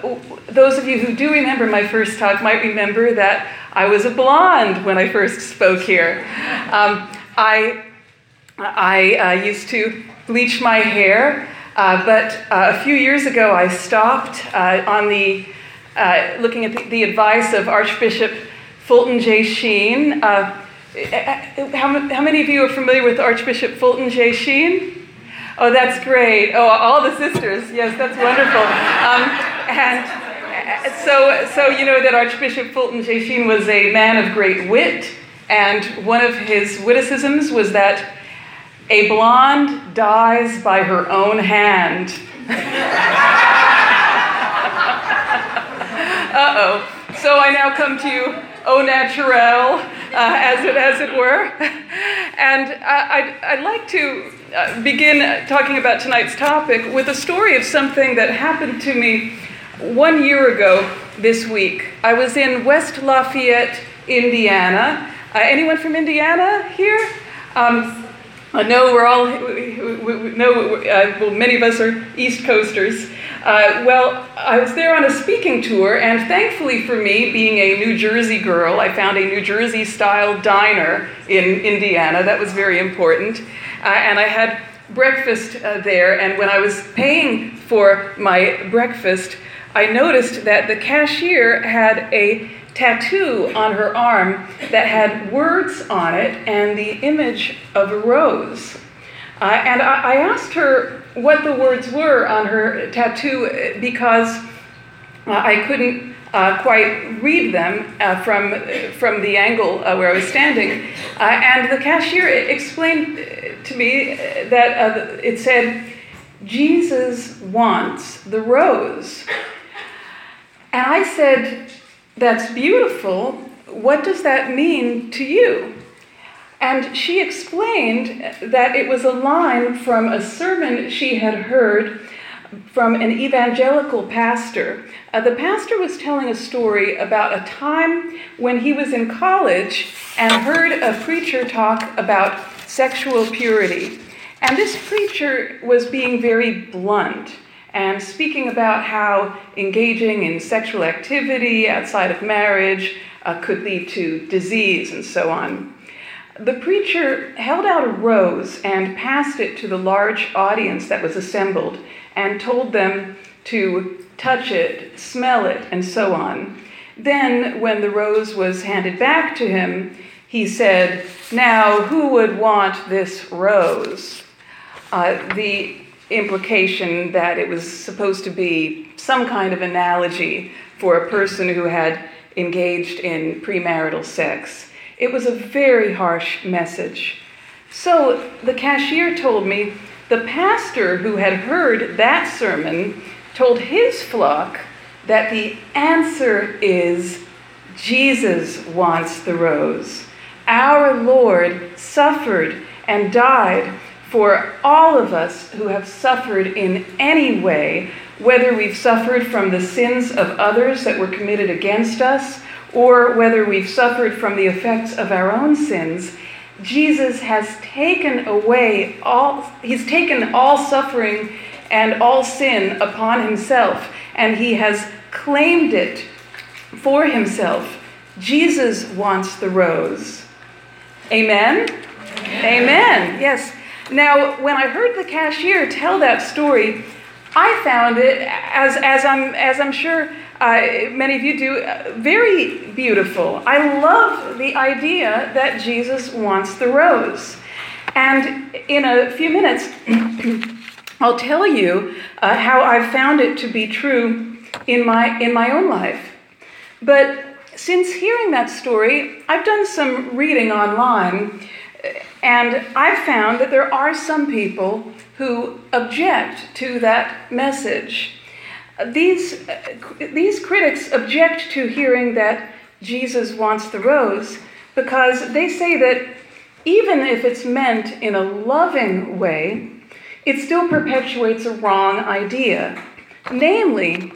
w- those of you who do remember my first talk might remember that I was a blonde when I first spoke here. Um, I, I uh, used to bleach my hair, uh, but uh, a few years ago I stopped uh, on the uh, looking at the, the, advice of Archbishop Fulton J. Sheen. Uh, how, how many of you are familiar with Archbishop Fulton J. Sheen? Oh, that's great. Oh, all the sisters. Yes, that's wonderful. Um, and so, so you know that Archbishop Fulton J. Sheen was a man of great wit, and one of his witticisms was that a blonde dies by her own hand. uh oh. So I now come to you, au naturel, uh, as, it, as it were. And I'd, I'd like to uh, begin talking about tonight's topic with a story of something that happened to me one year ago this week. I was in West Lafayette, Indiana. Uh, anyone from Indiana here? Um, I know we're all, we, we, we know, uh, well, many of us are East Coasters. Uh, well, I was there on a speaking tour, and thankfully for me, being a New Jersey girl, I found a New Jersey style diner in Indiana. That was very important. Uh, and I had breakfast uh, there, and when I was paying for my breakfast, I noticed that the cashier had a tattoo on her arm that had words on it and the image of a rose. Uh, and I, I, asked her what the words were on her tattoo because uh, I couldn't uh, quite read them uh, from, from the angle uh, where I was standing. Uh, and the cashier explained to me that it said, Jesus wants the rose. And I said, That's beautiful. What does that mean to you? And she explained that it was a line from a sermon she had heard from an evangelical pastor. Uh, the pastor was telling a story about a time when he was in college and heard a preacher talk about sexual purity. And this preacher was being very blunt and speaking about how engaging in sexual activity outside of marriage uh, could lead to disease and so on. The preacher held out a rose and passed it to the large audience that was assembled and told them to touch it, smell it, and so on. Then, when the rose was handed back to him, he said, Now, who would want this rose? Uh, the implication that it was supposed to be some kind of analogy for a person who had engaged in premarital sex. It was a very harsh message. So the cashier told me the pastor who had heard that sermon told his flock that the answer is Jesus wants the rose. Our Lord suffered and died for all of us who have suffered in any way, whether we've suffered from the sins of others that were committed against us or whether we've suffered from the effects of our own sins, Jesus has taken away all, he's taken all suffering and all sin upon himself, and he has claimed it for himself. Jesus wants the rose. Amen? Amen? Amen. Yes. Now, when I heard the cashier tell that story, I found it, as, as, I'm, as I'm sure uh, many of you do, uh, very beautiful. I love the idea that Jesus wants the rose. And in a few minutes, I'll tell you uh, how I've found it to be true in my, in my own life. But since hearing that story, I've done some reading online, and I've found that there are some people who object to that message. These, these critics object to hearing that Jesus wants the rose because they say that even if it's meant in a loving way, it still perpetuates a wrong idea. Namely,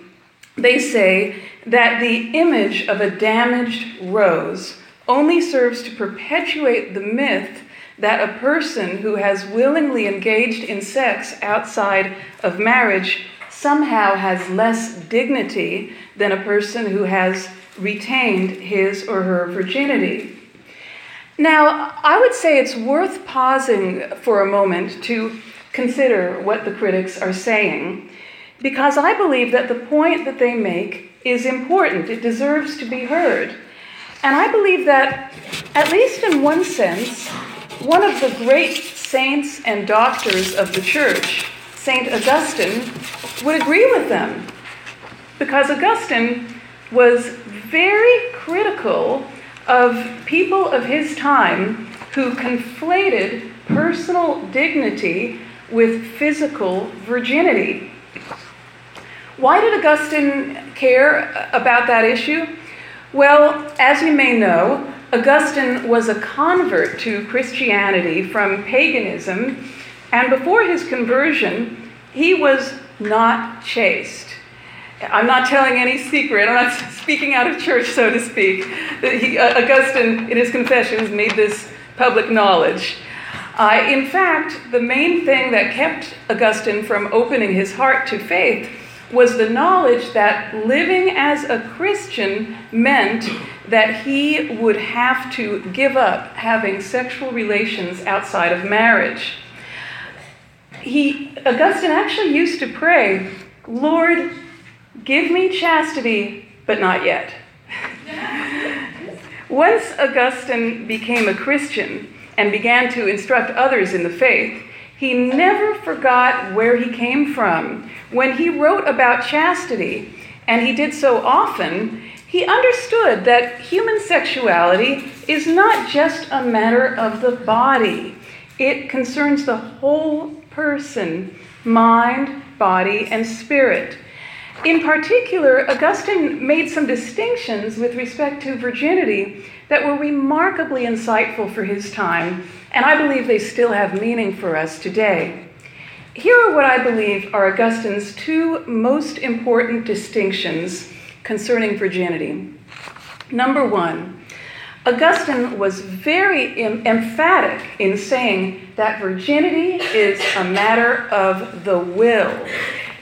they say that the image of a damaged rose only serves to perpetuate the myth that a person who has willingly engaged in sex outside of marriage somehow has less dignity than a person who has retained his or her virginity. Now, I would say it's worth pausing for a moment to consider what the critics are saying, because I believe that the point that they make is important. It deserves to be heard. And I believe that, at least in one sense, one of the great saints and doctors of the church, St. Augustine, would agree with them. Because Augustine was very critical of people of his time who conflated personal dignity with physical virginity. Why did Augustine care about that issue? Well, as you may know, Augustine was a convert to Christianity from paganism, and before his conversion, he was not chaste. I'm not telling any secret, I'm not speaking out of church, so to speak. He, uh, Augustine, in his confessions, made this public knowledge. Uh, in fact, the main thing that kept Augustine from opening his heart to faith was the knowledge that living as a Christian meant that he would have to give up having sexual relations outside of marriage. He, Augustine actually used to pray, Lord, Give me chastity, but not yet. Once Augustine became a Christian and began to instruct others in the faith, he never forgot where he came from. When he wrote about chastity, and he did so often, he understood that human sexuality is not just a matter of the body, it concerns the whole person mind, body, and spirit. In particular, Augustine made some distinctions with respect to virginity that were remarkably insightful for his time, and I believe they still have meaning for us today. Here are what I believe are Augustine's two most important distinctions concerning virginity. Number one, Augustine was very em- emphatic in saying that virginity is a matter of the will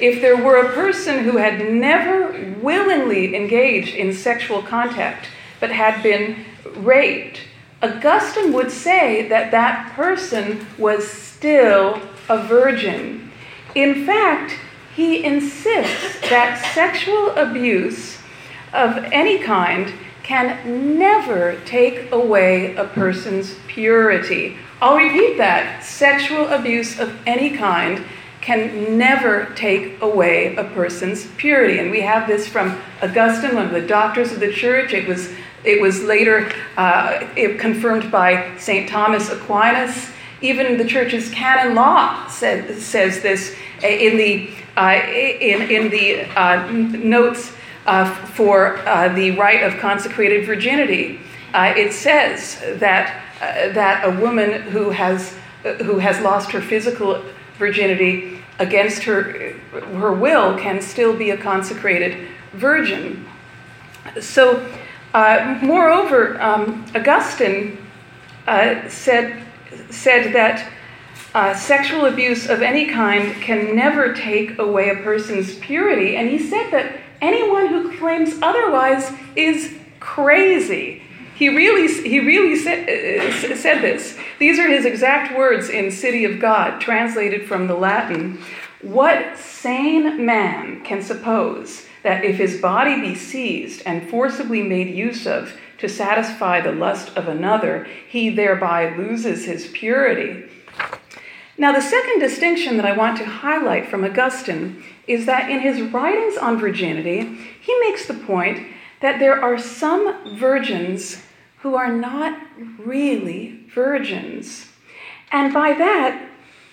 if there were a person who had never willingly engaged in sexual contact but had been raped, Augustine would say that that person was still a virgin. In fact, he insists that sexual abuse of any kind can never take away a person's purity. I'll repeat that sexual abuse of any kind can never take away a person's purity. And we have this from Augustine, one of the doctors of the church. It was, it was later uh, it confirmed by St. Thomas Aquinas. Even the church's canon law said, says this in the, uh, in, in the uh, notes uh, for uh, the rite of consecrated virginity. Uh, it says that, that a woman who has, who has lost her physical virginity against her, her will can still be a consecrated virgin. So, uh, moreover, um, Augustine uh, said, said that uh, sexual abuse of any kind can never take away a person's purity, and he said that anyone who claims otherwise is crazy. He really, he really said, uh, said this. These are his exact words in City of God, translated from the Latin. What sane man can suppose that if his body be seized and forcibly made use of to satisfy the lust of another, he thereby loses his purity? Now, the second distinction that I want to highlight from Augustine is that in his writings on virginity, he makes the point that there are some virgins who are not really virgins. And by that,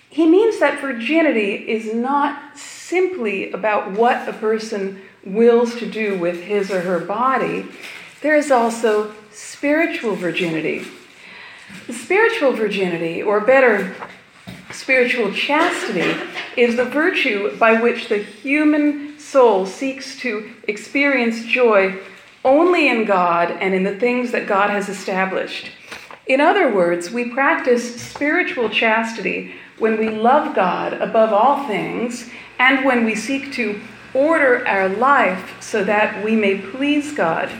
he means that virginity is not simply about what a person wills to do with his or her body, there is also spiritual virginity. Spiritual virginity, or better, spiritual chastity, is the virtue by which the human soul seeks to experience joy only in God and in the things that God has established. In other words, we practice spiritual chastity when we love God above all things and when we seek to order our life so that we may please God.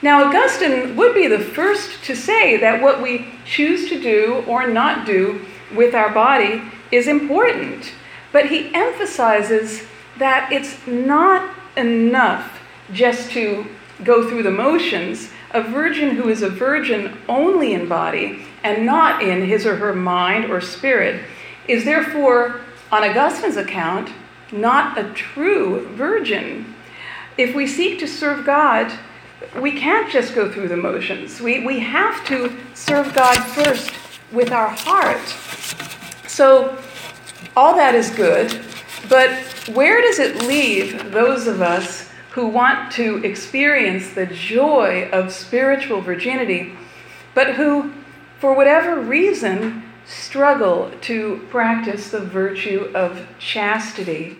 Now, Augustine would be the first to say that what we choose to do or not do with our body is important, but he emphasizes that it's not enough just to go through the motions. A virgin who is a virgin only in body and not in his or her mind or spirit is therefore, on Augustine's account, not a true virgin. If we seek to serve God, we can't just go through the motions. We, we have to serve God first with our heart. So, all that is good, but where does it leave those of us who want to experience the joy of spiritual virginity, but who, for whatever reason, struggle to practice the virtue of chastity?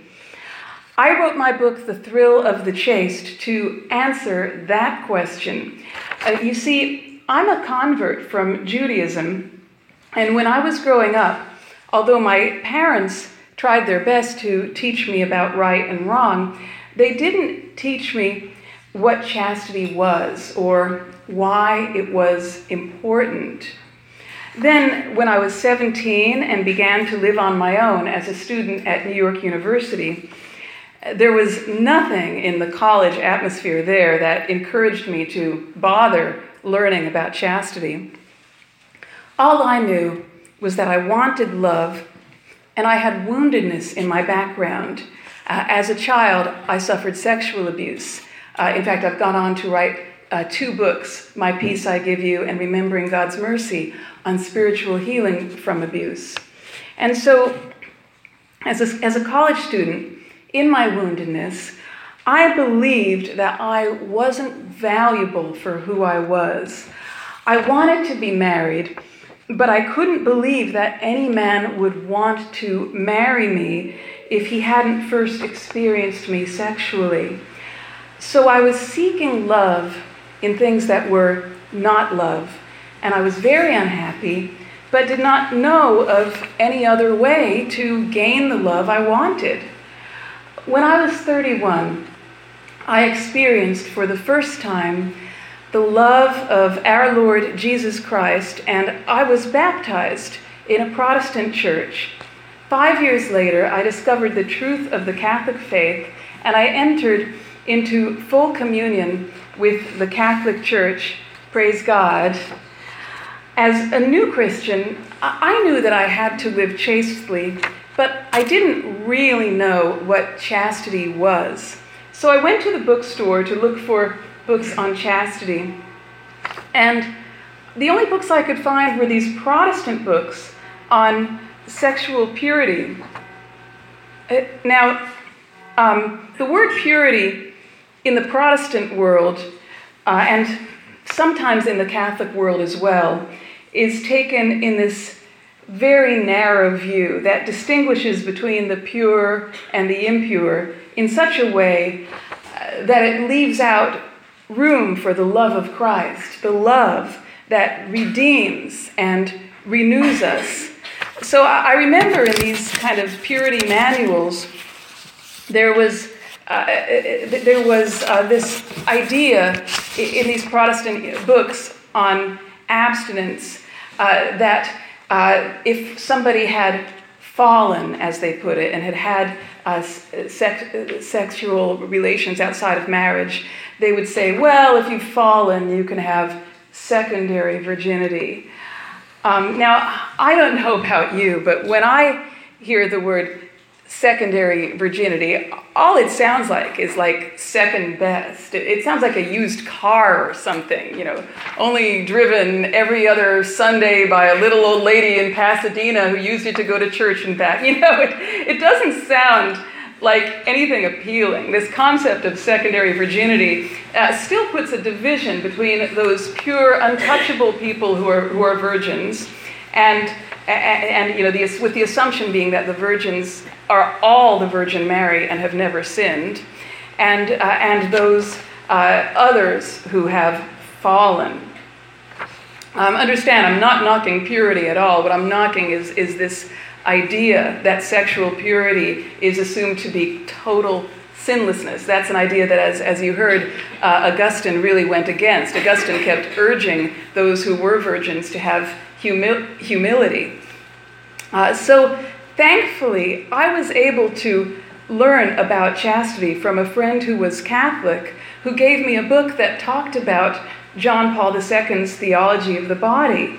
I wrote my book, The Thrill of the Chaste, to answer that question. Uh, you see, I'm a convert from Judaism, and when I was growing up, although my parents tried their best to teach me about right and wrong, they didn't teach me what chastity was or why it was important. Then, when I was 17 and began to live on my own as a student at New York University, there was nothing in the college atmosphere there that encouraged me to bother learning about chastity. All I knew was that I wanted love and I had woundedness in my background. Uh, as a child, I suffered sexual abuse. Uh, in fact, I've gone on to write uh, two books My Peace I Give You and Remembering God's Mercy on spiritual healing from abuse. And so, as a, as a college student, in my woundedness, I believed that I wasn't valuable for who I was. I wanted to be married, but I couldn't believe that any man would want to marry me if he hadn't first experienced me sexually. So I was seeking love in things that were not love, and I was very unhappy, but did not know of any other way to gain the love I wanted. When I was 31, I experienced for the first time the love of our Lord Jesus Christ, and I was baptized in a Protestant church. Five years later, I discovered the truth of the Catholic faith, and I entered into full communion with the Catholic Church. Praise God. As a new Christian, I knew that I had to live chastely but I didn't really know what chastity was. So I went to the bookstore to look for books on chastity. And the only books I could find were these Protestant books on sexual purity. Uh, now, um, the word purity in the Protestant world, uh, and sometimes in the Catholic world as well, is taken in this very narrow view that distinguishes between the pure and the impure in such a way uh, that it leaves out room for the love of Christ, the love that redeems and renews us. So I remember in these kind of purity manuals, there was uh, uh there was uh, this idea in these Protestant books on abstinence uh, that uh, if somebody had fallen, as they put it, and had had uh, sex, sexual relations outside of marriage, they would say, well, if you've fallen, you can have secondary virginity. Um, now, I don't know about you, but when I hear the word secondary virginity, all it sounds like is like second best. It, sounds like a used car or something, you know, only driven every other Sunday by a little old lady in Pasadena who used it to go to church and back. You know, it, it doesn't sound like anything appealing. This concept of secondary virginity uh, still puts a division between those pure, untouchable people who are, who are virgins and and, you know, the, with the assumption being that the virgins are all the Virgin Mary and have never sinned, and, uh, and those uh, others who have fallen. Um, understand, I'm not knocking purity at all. What I'm knocking is, is this idea that sexual purity is assumed to be total sinlessness. That's an idea that, as, as you heard, uh, Augustine really went against. Augustine kept urging those who were virgins to have humi- humility. Uh, so, thankfully, I was able to learn about chastity from a friend who was Catholic who gave me a book that talked about John Paul II's theology of the body.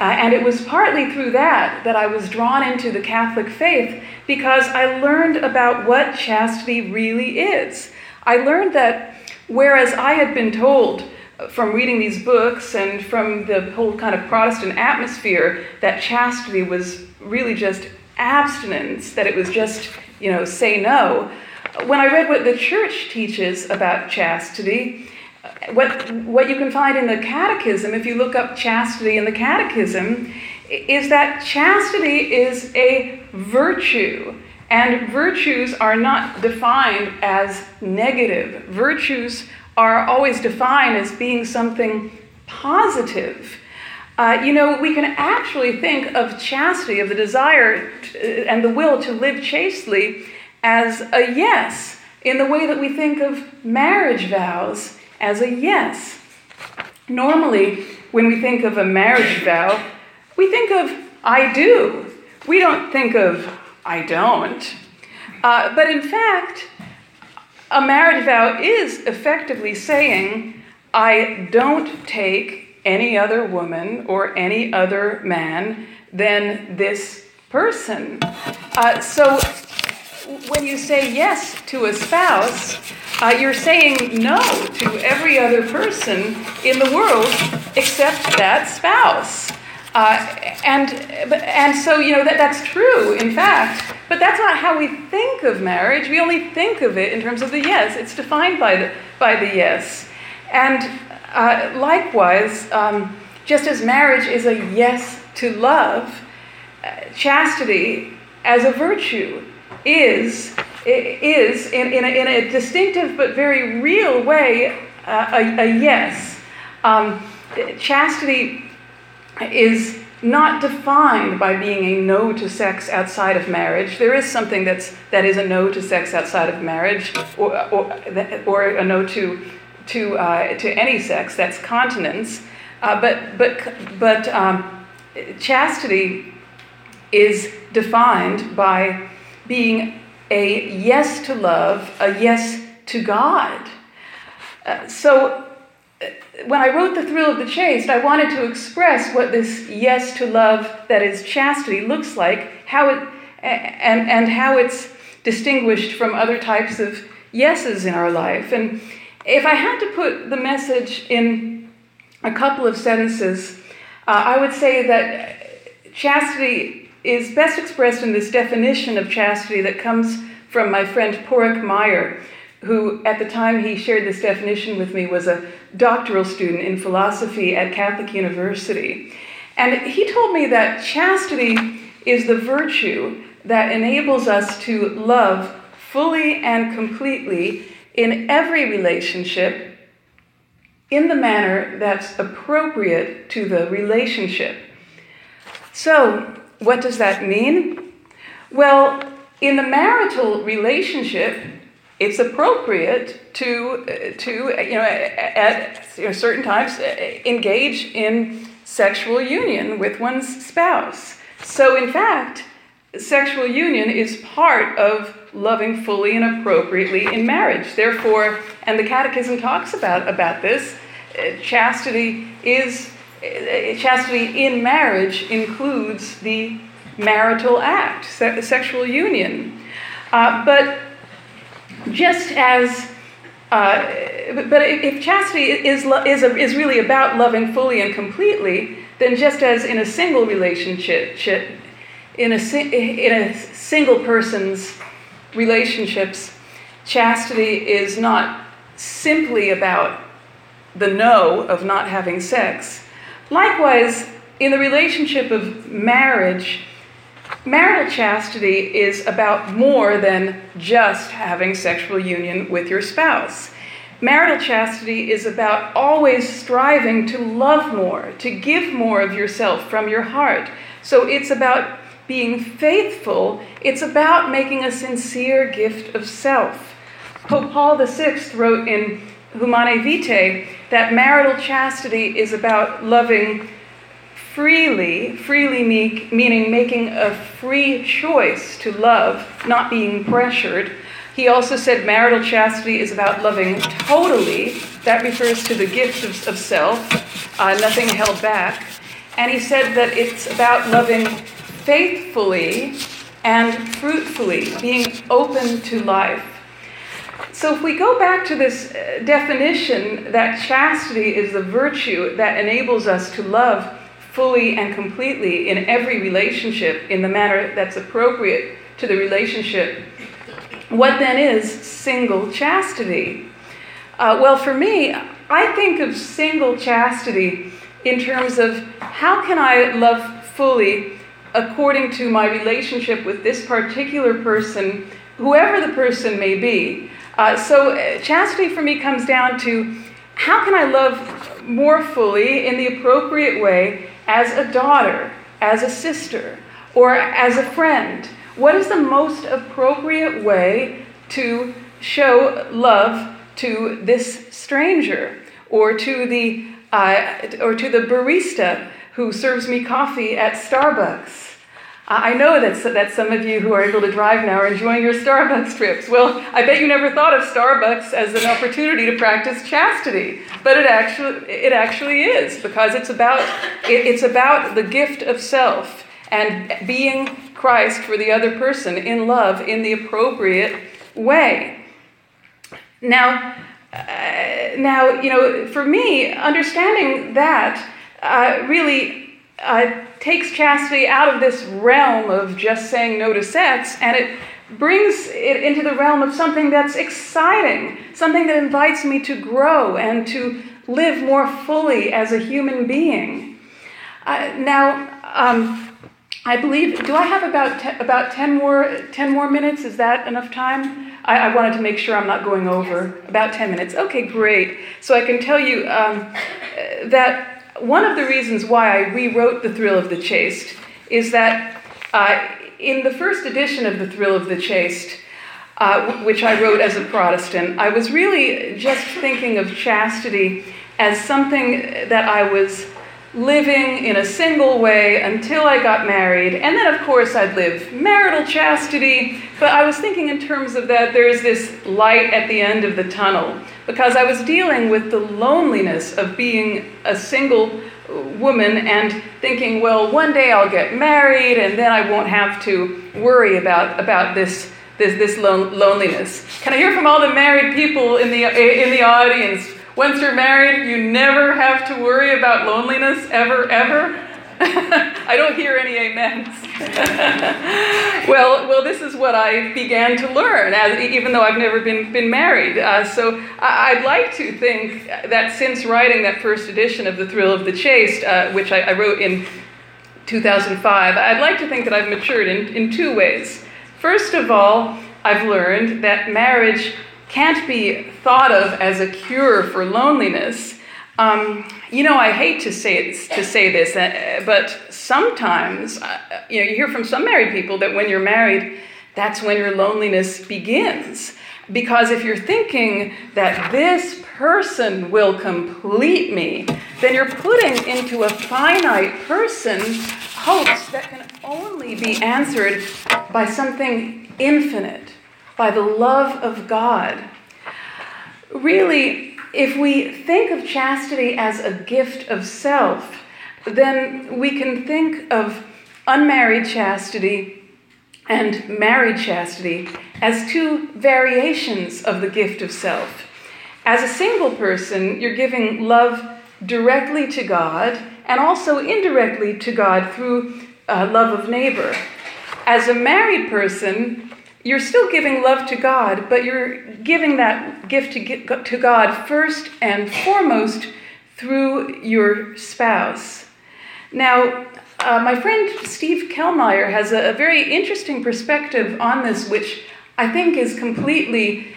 Uh, and it was partly through that that I was drawn into the Catholic faith because I learned about what chastity really is. I learned that whereas I had been told from reading these books and from the whole kind of Protestant atmosphere that chastity was really just abstinence, that it was just, you know, say no. When I read what the church teaches about chastity, what, what you can find in the catechism, if you look up chastity in the catechism, is that chastity is a virtue. And virtues are not defined as negative. Virtues are always defined as being something positive. Uh, you know, we can actually think of chastity, of the desire to, and the will to live chastely, as a yes, in the way that we think of marriage vows as a yes. Normally, when we think of a marriage vow, we think of I do. We don't think of I don't. Uh, but in fact, a marriage vow is effectively saying, I don't take any other woman or any other man than this person. Uh, so when you say yes to a spouse, uh, you're saying no to every other person in the world except that spouse. Uh, and, and so, you know, that, that's true, in fact, but that's not how we think of marriage. We only think of it in terms of the yes. It's defined by the, by the yes. And uh, likewise, um, just as marriage is a yes to love, uh, chastity as a virtue is, is in, in, a, in a distinctive but very real way, uh, a, a, yes. Um, chastity is not defined by being a no to sex outside of marriage. There is something that's, that is a no to sex outside of marriage, or, or, or a no to, to, uh, to any sex, that's continence. Uh, but but, but um, chastity is defined by being a yes to love, a yes to God. Uh, so uh, when I wrote The Thrill of the Chaste, I wanted to express what this yes to love, that is chastity, looks like, how it, and, and how it's distinguished from other types of yeses in our life. And if I had to put the message in a couple of sentences, uh, I would say that chastity is best expressed in this definition of chastity that comes from my friend Porrick Meyer, who at the time he shared this definition with me was a doctoral student in philosophy at Catholic University. And he told me that chastity is the virtue that enables us to love fully and completely in every relationship in the manner that's appropriate to the relationship. So, what does that mean? Well, in the marital relationship, it's appropriate to, uh, to you know, at you know, certain times, uh, engage in sexual union with one's spouse. So, in fact, sexual union is part of loving fully and appropriately in marriage. Therefore, and the Catechism talks about, about this, uh, chastity is chastity in marriage includes the marital act, se- sexual union. Uh, but just as, uh, but if chastity is, is, a, is really about loving fully and completely, then just as in a single relationship, in a, in a single person's relationships, chastity is not simply about the no of not having sex Likewise, in the relationship of marriage, marital chastity is about more than just having sexual union with your spouse. Marital chastity is about always striving to love more, to give more of yourself from your heart. So it's about being faithful, it's about making a sincere gift of self. Pope Paul VI wrote in Humanae Vitae that marital chastity is about loving freely, freely meek meaning making a free choice to love, not being pressured. He also said marital chastity is about loving totally. That refers to the gift of, of self, uh, nothing held back. And he said that it's about loving faithfully and fruitfully, being open to life. So, if we go back to this uh, definition that chastity is the virtue that enables us to love fully and completely in every relationship in the manner that's appropriate to the relationship, what then is single chastity? Uh, well, for me, I think of single chastity in terms of how can I love fully according to my relationship with this particular person, whoever the person may be. Uh, so, uh, chastity for me comes down to how can I love more fully in the appropriate way as a daughter, as a sister, or as a friend? What is the most appropriate way to show love to this stranger or to the uh, or to the barista who serves me coffee at Starbucks? I know that, that some of you who are able to drive now are enjoying your Starbucks trips. Well, I bet you never thought of Starbucks as an opportunity to practice chastity, but it actually, it actually is because it's about, it, it's about the gift of self and being Christ for the other person in love in the appropriate way. Now, uh, now you know, for me, understanding that uh, really uh, takes chastity out of this realm of just saying no to sex and it brings it into the realm of something that's exciting, something that invites me to grow and to live more fully as a human being. Uh, now, um, I believe, do I have about, te- about 10, more, 10 more minutes? Is that enough time? I, I, wanted to make sure I'm not going over. About 10 minutes. Okay, great. So I can tell you um, that one of the reasons why I rewrote The Thrill of the Chaste is that uh, in the first edition of The Thrill of the Chaste, uh, which I wrote as a Protestant, I was really just thinking of chastity as something that I was living in a single way until I got married. And then, of course, I'd live marital chastity. But I was thinking in terms of that, there's this light at the end of the tunnel because I was dealing with the loneliness of being a single woman and thinking, well, one day I'll get married and then I won't have to worry about, about this, this, this loneliness. Can I hear from all the married people in the, in the audience? Once you're married, you never have to worry about loneliness, ever, ever. I don't hear any amens. well, well, this is what I began to learn, as, even though I've never been, been married. Uh, so I, would like to think that since writing that first edition of The Thrill of the Chaste, uh, which I, I, wrote in 2005, I'd like to think that I've matured in, in two ways. First of all, I've learned that marriage can't be thought of as a cure for loneliness um, you know, I hate to say it, to say this, uh, but sometimes, uh, you know, you hear from some married people that when you're married, that's when your loneliness begins. Because if you're thinking that this person will complete me, then you're putting into a finite person hopes that can only be answered by something infinite, by the love of God. Really, if we think of chastity as a gift of self, then we can think of unmarried chastity and married chastity as two variations of the gift of self. As a single person, you're giving love directly to God and also indirectly to God through uh, love of neighbor. As a married person, you're still giving love to God, but you're giving that gift to, to God first and foremost through your spouse. Now, uh, my friend Steve Kellmeyer has a, a, very interesting perspective on this, which I think is completely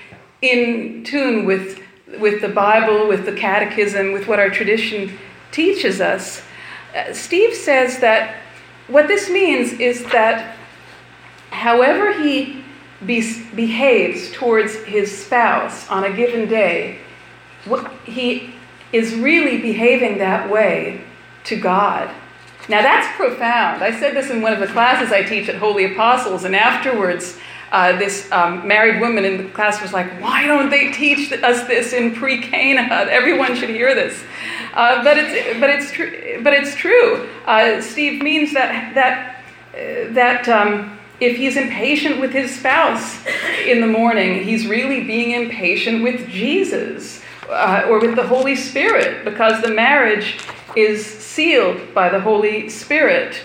in tune with, with the Bible, with the Catechism, with what our tradition teaches us. Uh, Steve says that what this means is that however he be- behaves towards his spouse on a given day, he is really behaving that way to God. Now that's profound. I said this in one of the classes I teach at Holy Apostles, and afterwards, uh, this um, married woman in the class was like, Why don't they teach us this in pre Cana? Everyone should hear this. Uh, but, it's, but, it's tr- but it's true. Uh, Steve means that, that, uh, that um, if he's impatient with his spouse in the morning, he's really being impatient with Jesus uh, or with the Holy Spirit because the marriage is sealed by the Holy Spirit.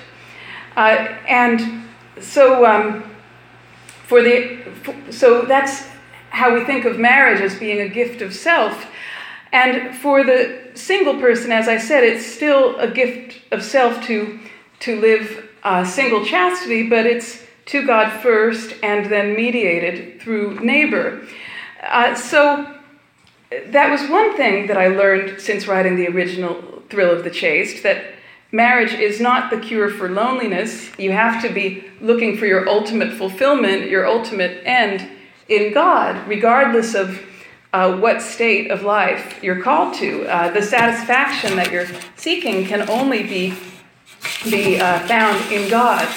Uh, and so, um, for the, so that's how we think of marriage as being a gift of self. And for the single person, as I said, it's still a gift of self to, to live uh, single chastity, but it's to God first and then mediated through neighbor. Uh, so that was one thing that I learned since writing the original Thrill of the Chaste that marriage is not the cure for loneliness. You have to be looking for your ultimate fulfillment, your ultimate end in God, regardless of uh, what state of life you're called to. Uh, the satisfaction that you're seeking can only be, be uh, found in God.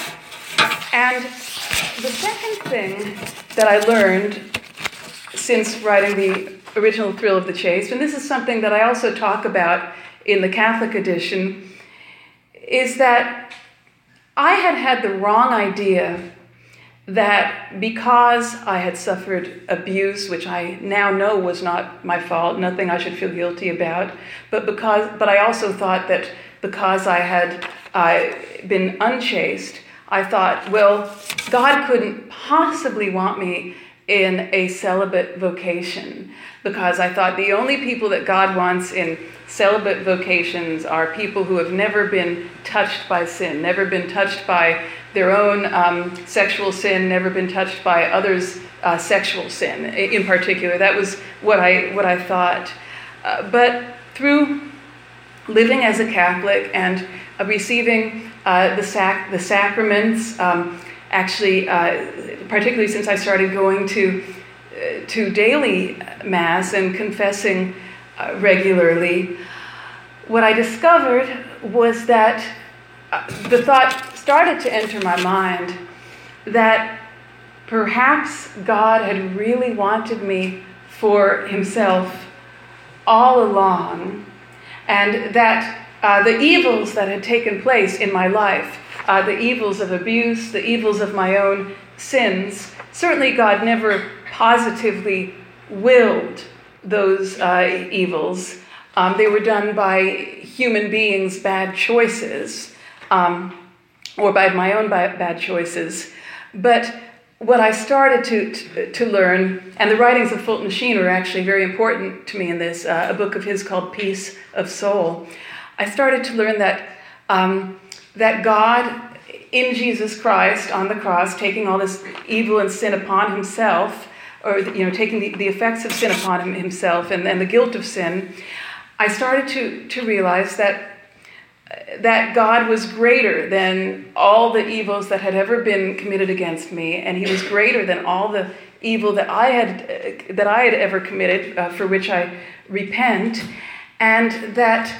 And the second thing that I learned since writing the original Thrill of the Chaste, and this is something that I also talk about in the Catholic edition, is that I had had the wrong idea that because I had suffered abuse, which I now know was not my fault, nothing I should feel guilty about, but because, but I also thought that because I had uh, been unchaste, I thought, well, God couldn't possibly want me in a celibate vocation because I thought the only people that God wants in celibate vocations are people who have never been touched by sin, never been touched by their own um, sexual sin, never been touched by others' uh, sexual sin in particular. That was what I, what I thought. Uh, but through living as a Catholic and uh, receiving uh, the, sac- the sacraments, um, actually, uh, particularly since I started going to, uh, to daily Mass and confessing uh, regularly, what I discovered was that uh, the thought started to enter my mind that perhaps God had really wanted me for Himself all along, and that uh, the evils that had taken place in my life uh, the evils of abuse, the evils of my own sins. Certainly, God never positively willed those uh, evils. Um, they were done by human beings' bad choices, um, or by my own bad choices. But what I started to, to, to, learn, and the writings of Fulton Sheen are actually very important to me in this, uh, a book of his called Peace of Soul. I started to learn that um, that God, in Jesus Christ on the cross, taking all this evil and sin upon himself, or you know, taking the, the effects of sin upon him, himself and, and the guilt of sin, I started to, to realize that that God was greater than all the evils that had ever been committed against me, and He was greater than all the evil that I had uh, that I had ever committed, uh, for which I repent, and that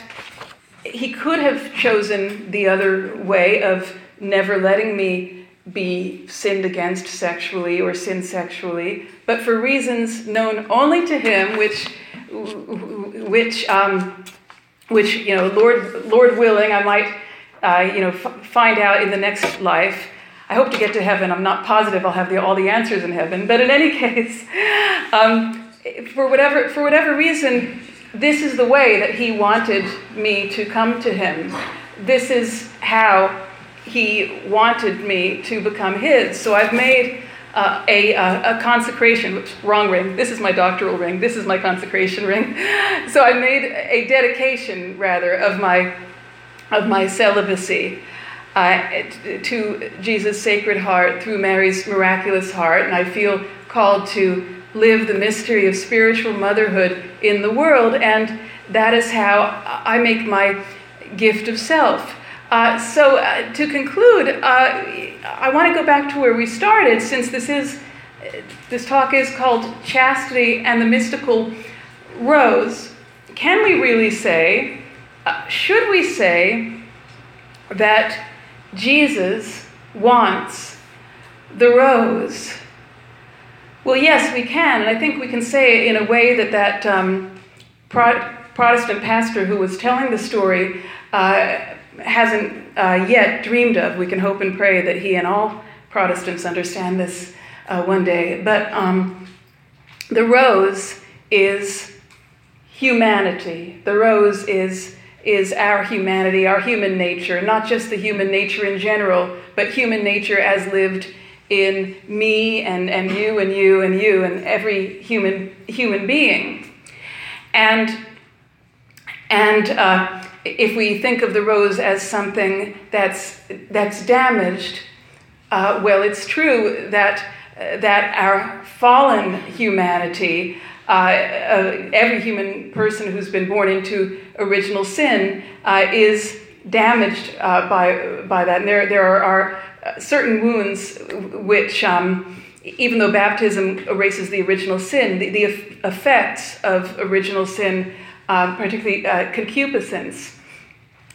he could have chosen the other way of never letting me be sinned against sexually or sin sexually, but for reasons known only to him, which, which, um, which you know, Lord, Lord willing, I might, uh, you know, f- find out in the next life. I hope to get to heaven. I'm not positive I'll have the, all the answers in heaven, but in any case, um, for whatever for whatever reason, this is the way that he wanted me to come to him. This is how he wanted me to become his. So I've made uh, a, uh, a consecration, which, wrong ring. This is my doctoral ring. This is my consecration ring. So I made a dedication, rather, of my, of my celibacy. Uh, to Jesus' Sacred Heart through Mary's miraculous heart, and I feel called to live the mystery of spiritual motherhood in the world, and that is how I make my gift of self. Uh, so, uh, to conclude, uh, I want to go back to where we started, since this is this talk is called Chastity and the Mystical Rose. Can we really say, uh, should we say, that Jesus wants the rose? Well, yes, we can, and I think we can say in a way that that um, Pro- Protestant pastor who was telling the story uh, hasn't uh, yet dreamed of. We can hope and pray that he and all Protestants understand this uh, one day. But um, the rose is humanity. The rose is is our humanity, our human nature, not just the human nature in general, but human nature as lived in me and, and you and you and you and every human human being. And and uh, if we think of the rose as something that's that's damaged, uh, well, it's true that uh, that our fallen humanity, uh, uh, every human person who's been born into original sin, is damaged by by that. And there there are certain wounds which, um, even though baptism erases the original sin, the, the effects of original sin, um, particularly uh, concupiscence,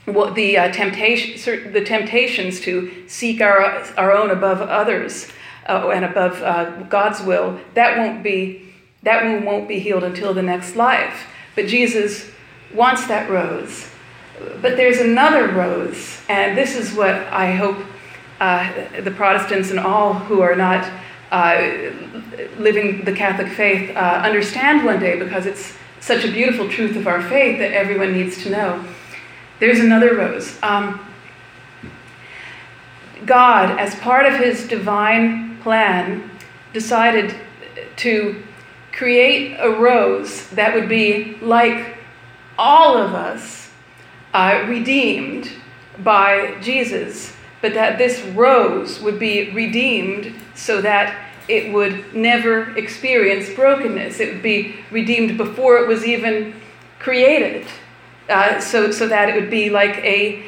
what the uh, temptation, the temptations to seek our, our own above others uh, and above uh, God's will, that won't be that wound won't be healed until the next life. But Jesus wants that rose. But there's another rose, and this is what I hope uh, the Protestants and all who are not uh, living the Catholic faith uh, understand one day because it's such a beautiful truth of our faith that everyone needs to know. There's another rose. Um, God, as part of his divine plan, decided to create a rose that would be like all of us, uh, redeemed by Jesus but that this rose would be redeemed so that it would never experience brokenness. It would be redeemed before it was even created, uh, so, so that it would be like, a,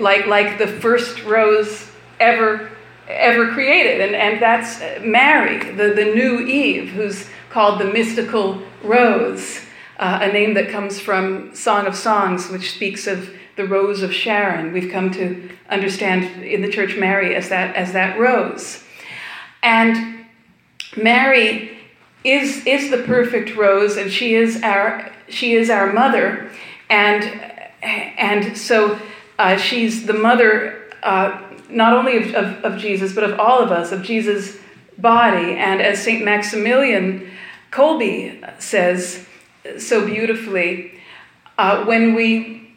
like, like the first rose ever, ever created. And, and that's Mary, the, the new Eve, who's called the mystical rose, uh, a name that comes from Song of Songs, which speaks of the rose of Sharon. We've come to understand in the church Mary as that, as that rose. And Mary is, is the perfect rose, and she is our, she is our mother. And, and so uh, she's the mother uh, not only of, of, of Jesus, but of all of us, of Jesus' body. And as St. Maximilian Kolbe says so beautifully, uh, when we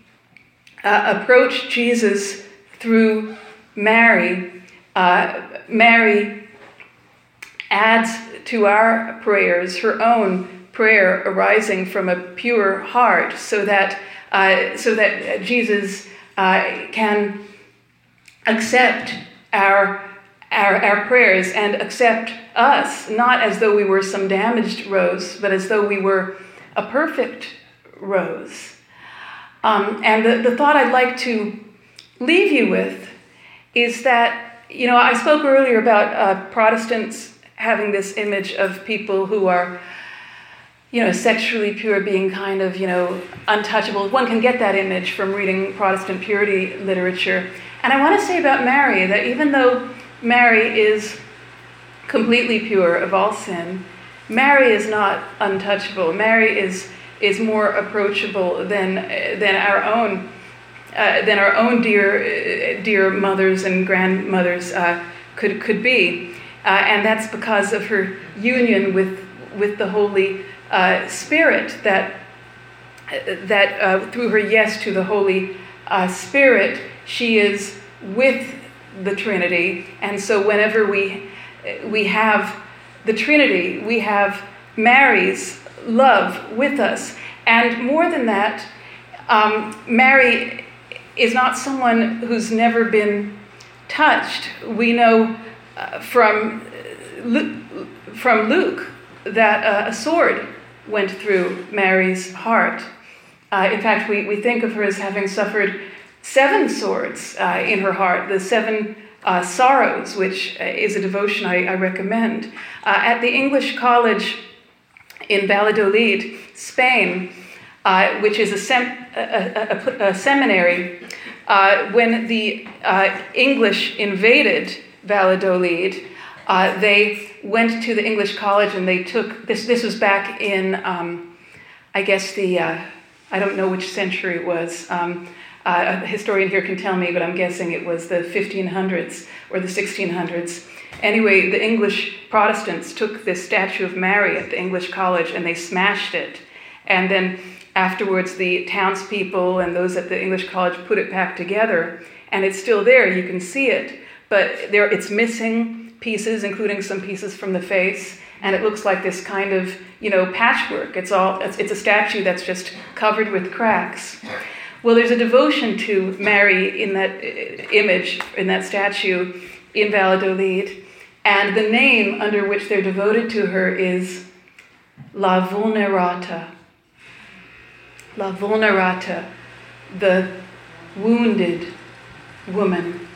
uh, approach Jesus through Mary, uh, Mary adds to our prayers her own prayer arising from a pure heart, so that uh, so that Jesus uh, can accept our, our our prayers and accept us, not as though we were some damaged rose, but as though we were a perfect rose. Um, and the, the thought I'd like to leave you with is that, you know, I spoke earlier about uh, Protestants having this image of people who are, you know, sexually pure being kind of, you know, untouchable. One can get that image from reading Protestant purity literature. And I want to say about Mary that even though Mary is completely pure of all sin, Mary is not untouchable. Mary is is more approachable than than our own uh, than our own dear dear mothers and grandmothers uh, could could be, uh, and that's because of her union with with the Holy uh, Spirit that that uh, through her yes to the Holy uh, Spirit she is with the Trinity, and so whenever we we have the Trinity, we have Mary's love with us. And more than that, um, Mary is not someone who's never been touched. We know uh, from, uh, from Luke that uh, a sword went through Mary's heart. Uh, in fact, we, we think of her as having suffered seven swords uh, in her heart, the seven uh, sorrows, which is a devotion I, I recommend. At the English College in Valladolid, Spain, uh, which is a, sem- a, a, a seminary, when the English invaded Valladolid, they went to the English College and they took this. This was back in, um, I guess the I don't know which century it was. Um, uh, a historian here can tell me, but I'm guessing it was the 1500s or the 1600s. Anyway, the English Protestants took this statue of Mary at the English College and they smashed it. And then afterwards, the townspeople and those at the English College put it back together. And it's still there, you can see it. But there, it's missing pieces, including some pieces from the face and it looks like this kind of you know patchwork it's all it's, it's, a statue that's just covered with cracks well there's a devotion to mary in that uh, image in that statue in valladolid and the name under which they're devoted to her is la vulnerata. La vulnerata the wounded woman.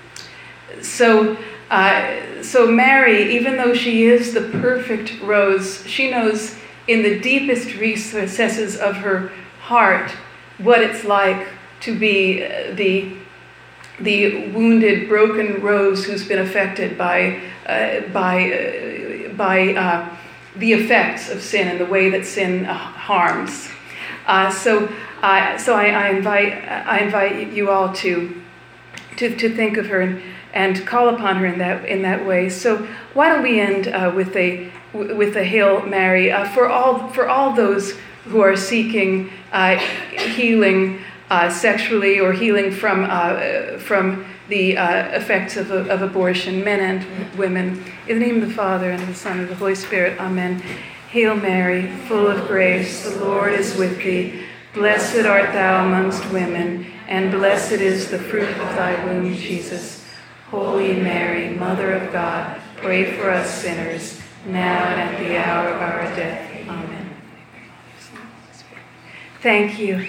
So uh, so, Mary, even though she is the perfect rose, she knows in the deepest recesses of her heart what it's like to be the, the wounded, broken rose who's been affected by, uh, by, uh, by uh, the effects of sin and the way that sin harms. so, so I, I, invite, I invite you all to, to, to think of her. And, and call upon her in that in that way. So why don't we end uh, with a with a Hail Mary uh, for all for all those who are seeking uh, healing uh, sexually or healing from uh, from the uh, effects of, of abortion, men and women. In the name of the Father and of the Son and of the Holy Spirit. Amen. Hail Mary, full of grace, the Lord is with thee. Blessed art thou amongst women, and blessed is the fruit of thy womb, Jesus. Holy Mary, Mother of God, pray for us sinners, now and at the hour of our death. Amen. Thank you.